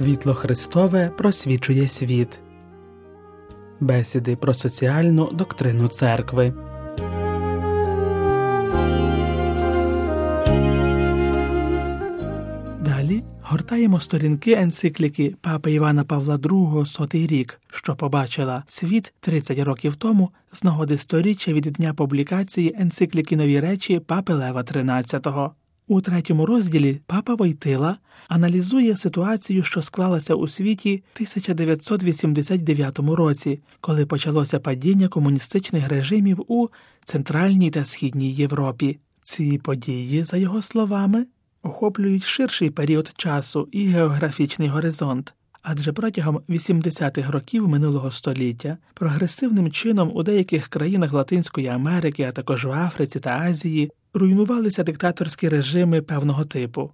Світло Христове просвічує світ. Бесіди про соціальну доктрину церкви. Далі гортаємо сторінки енцикліки Папи Івана Павла II сотий рік, що побачила світ 30 років тому з нагоди сторіччя від дня публікації енцикліки Нові речі Папи Лева XIII. У третьому розділі папа Войтила аналізує ситуацію, що склалася у світі 1989 році, коли почалося падіння комуністичних режимів у Центральній та Східній Європі. Ці події, за його словами, охоплюють ширший період часу і географічний горизонт. Адже протягом 80-х років минулого століття прогресивним чином у деяких країнах Латинської Америки, а також в Африці та Азії руйнувалися диктаторські режими певного типу.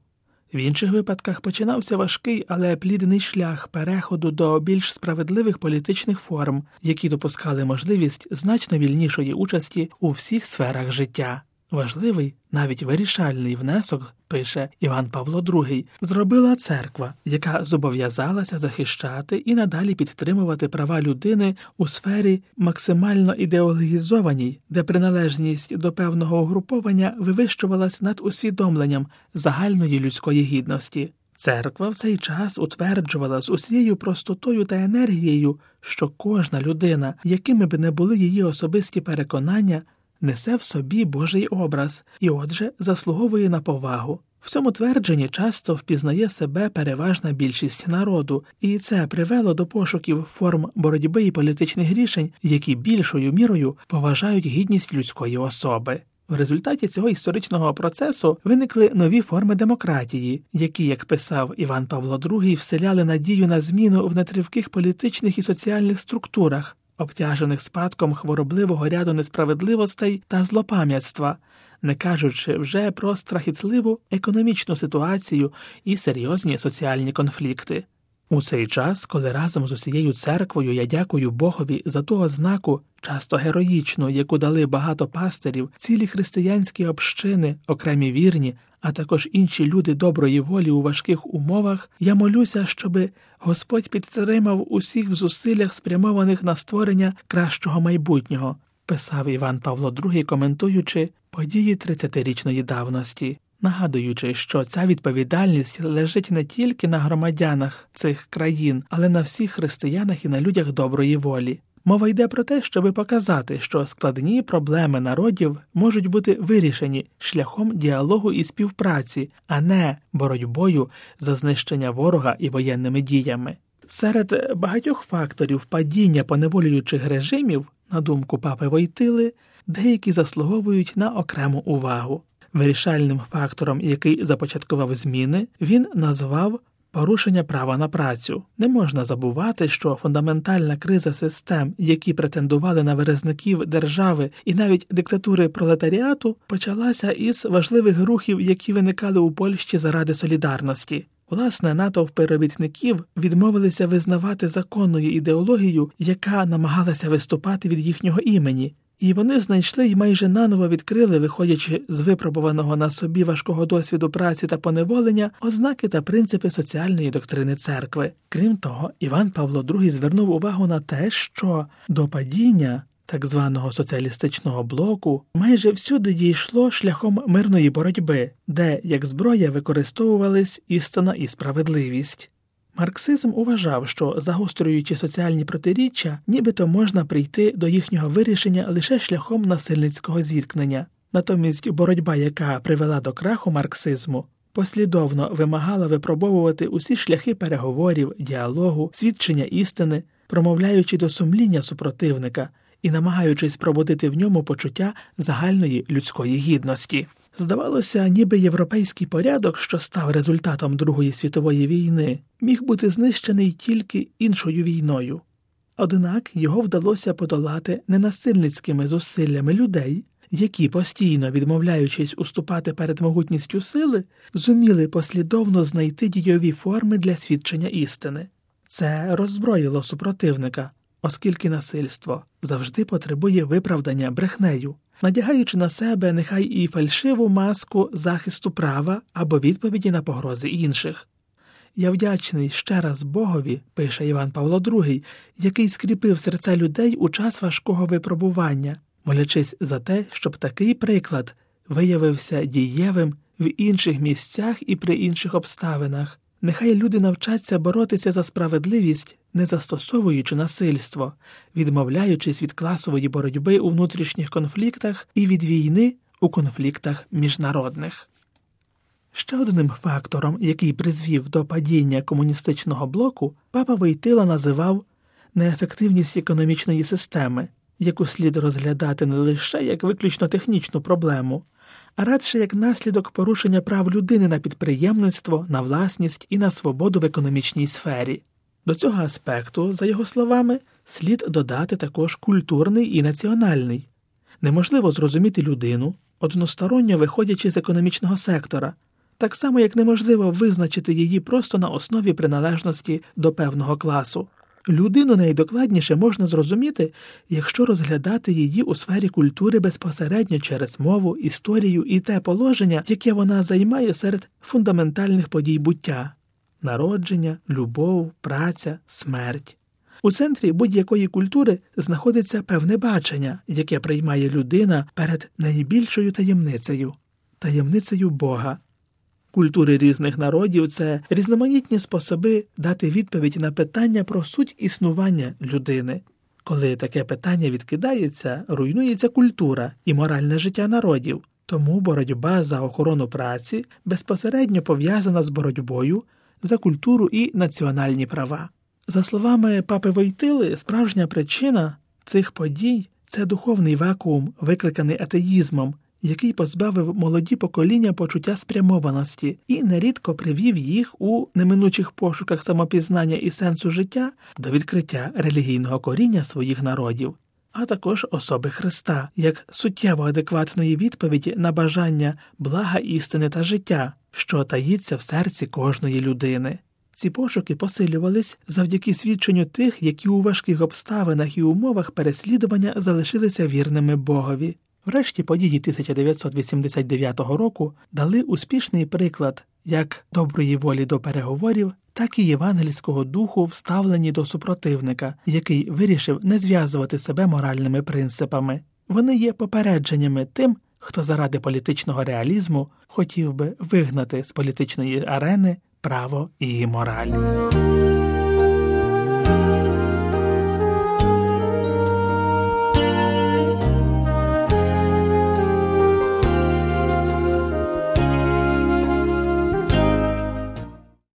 В інших випадках починався важкий, але плідний шлях переходу до більш справедливих політичних форм, які допускали можливість значно вільнішої участі у всіх сферах життя. Важливий, навіть вирішальний внесок, пише Іван Павло II, зробила церква, яка зобов'язалася захищати і надалі підтримувати права людини у сфері максимально ідеологізованій, де приналежність до певного угруповання вивищувалась над усвідомленням загальної людської гідності. Церква в цей час утверджувала з усією простотою та енергією, що кожна людина, якими б не були її особисті переконання, несе в собі Божий образ і, отже, заслуговує на повагу. В цьому твердженні часто впізнає себе переважна більшість народу, і це привело до пошуків форм боротьби і політичних рішень, які більшою мірою поважають гідність людської особи. В результаті цього історичного процесу виникли нові форми демократії, які, як писав Іван Павло II, вселяли надію на зміну в нетривких політичних і соціальних структурах, обтяжених спадком хворобливого ряду несправедливостей та злопам'ятства, не кажучи вже про страхітливу економічну ситуацію і серйозні соціальні конфлікти. У цей час, коли разом з усією церквою я дякую Богові за ту ознаку, часто героїчну, яку дали багато пастирів, цілі християнські общини, окремі вірні, а також інші люди доброї волі у важких умовах, я молюся, щоби Господь підтримав усіх в зусиллях, спрямованих на створення кращого майбутнього, писав Іван Павло II, коментуючи події 30-річної давності нагадуючи, що ця відповідальність лежить не тільки на громадянах цих країн, але на всіх християнах і на людях доброї волі. Мова йде про те, щоби показати, що складні проблеми народів можуть бути вирішені шляхом діалогу і співпраці, а не боротьбою за знищення ворога і воєнними діями. Серед багатьох факторів падіння поневолюючих режимів, на думку папи Войтили, деякі заслуговують на окрему увагу. Вирішальним фактором, який започаткував зміни, він назвав порушення права на працю. Не можна забувати, що фундаментальна криза систем, які претендували на виразників держави і навіть диктатури пролетаріату, почалася із важливих рухів, які виникали у Польщі заради солідарності. Власне, натовпи робітників відмовилися визнавати законною ідеологію, яка намагалася виступати від їхнього імені. І вони знайшли й майже наново відкрили, виходячи з випробуваного на собі важкого досвіду праці та поневолення, ознаки та принципи соціальної доктрини церкви. Крім того, Іван Павло II звернув увагу на те, що до падіння так званого соціалістичного блоку майже всюди дійшло шляхом мирної боротьби, де як зброя використовувались істина і справедливість. Марксизм уважав, що, загострюючи соціальні протиріччя, нібито можна прийти до їхнього вирішення лише шляхом насильницького зіткнення. Натомість боротьба, яка привела до краху марксизму, послідовно вимагала випробовувати усі шляхи переговорів, діалогу, свідчення істини, промовляючи до сумління супротивника і намагаючись пробудити в ньому почуття загальної людської гідності. Здавалося, ніби європейський порядок, що став результатом Другої світової війни, міг бути знищений тільки іншою війною. Однак його вдалося подолати ненасильницькими зусиллями людей, які, постійно відмовляючись уступати перед могутністю сили, зуміли послідовно знайти дійові форми для свідчення істини. Це роззброїло супротивника, оскільки насильство завжди потребує виправдання брехнею надягаючи на себе нехай і фальшиву маску захисту права або відповіді на погрози інших. Я вдячний ще раз Богові, пише Іван Павло II, який скріпив серця людей у час важкого випробування, молячись за те, щоб такий приклад виявився дієвим в інших місцях і при інших обставинах. Нехай люди навчаться боротися за справедливість, не застосовуючи насильство, відмовляючись від класової боротьби у внутрішніх конфліктах і від війни у конфліктах міжнародних. Ще одним фактором, який призвів до падіння комуністичного блоку, папа Войтила називав неефективність економічної системи, яку слід розглядати не лише як виключно технічну проблему, а радше як наслідок порушення прав людини на підприємництво, на власність і на свободу в економічній сфері. До цього аспекту, за його словами, слід додати також культурний і національний. Неможливо зрозуміти людину, односторонньо виходячи з економічного сектора, так само як неможливо визначити її просто на основі приналежності до певного класу. Людину найдокладніше можна зрозуміти, якщо розглядати її у сфері культури безпосередньо через мову, історію і те положення, яке вона займає серед фундаментальних подій буття народження, любов, праця, смерть. У центрі будь-якої культури знаходиться певне бачення, яке приймає людина перед найбільшою таємницею таємницею Бога. Культури різних народів це різноманітні способи дати відповідь на питання про суть існування людини. Коли таке питання відкидається, руйнується культура і моральне життя народів, тому боротьба за охорону праці безпосередньо пов'язана з боротьбою за культуру і національні права. За словами папи Войтили, справжня причина цих подій це духовний вакуум, викликаний атеїзмом, який позбавив молоді покоління почуття спрямованості і нерідко привів їх у неминучих пошуках самопізнання і сенсу життя до відкриття релігійного коріння своїх народів, а також особи Христа як суттєво адекватної відповіді на бажання блага істини та життя, що таїться в серці кожної людини. Ці пошуки посилювались завдяки свідченню тих, які у важких обставинах і умовах переслідування залишилися вірними Богові. Врешті події 1989 року дали успішний приклад як доброї волі до переговорів, так і євангельського духу, вставлені до супротивника, який вирішив не зв'язувати себе моральними принципами. Вони є попередженнями тим, хто заради політичного реалізму хотів би вигнати з політичної арени право і мораль.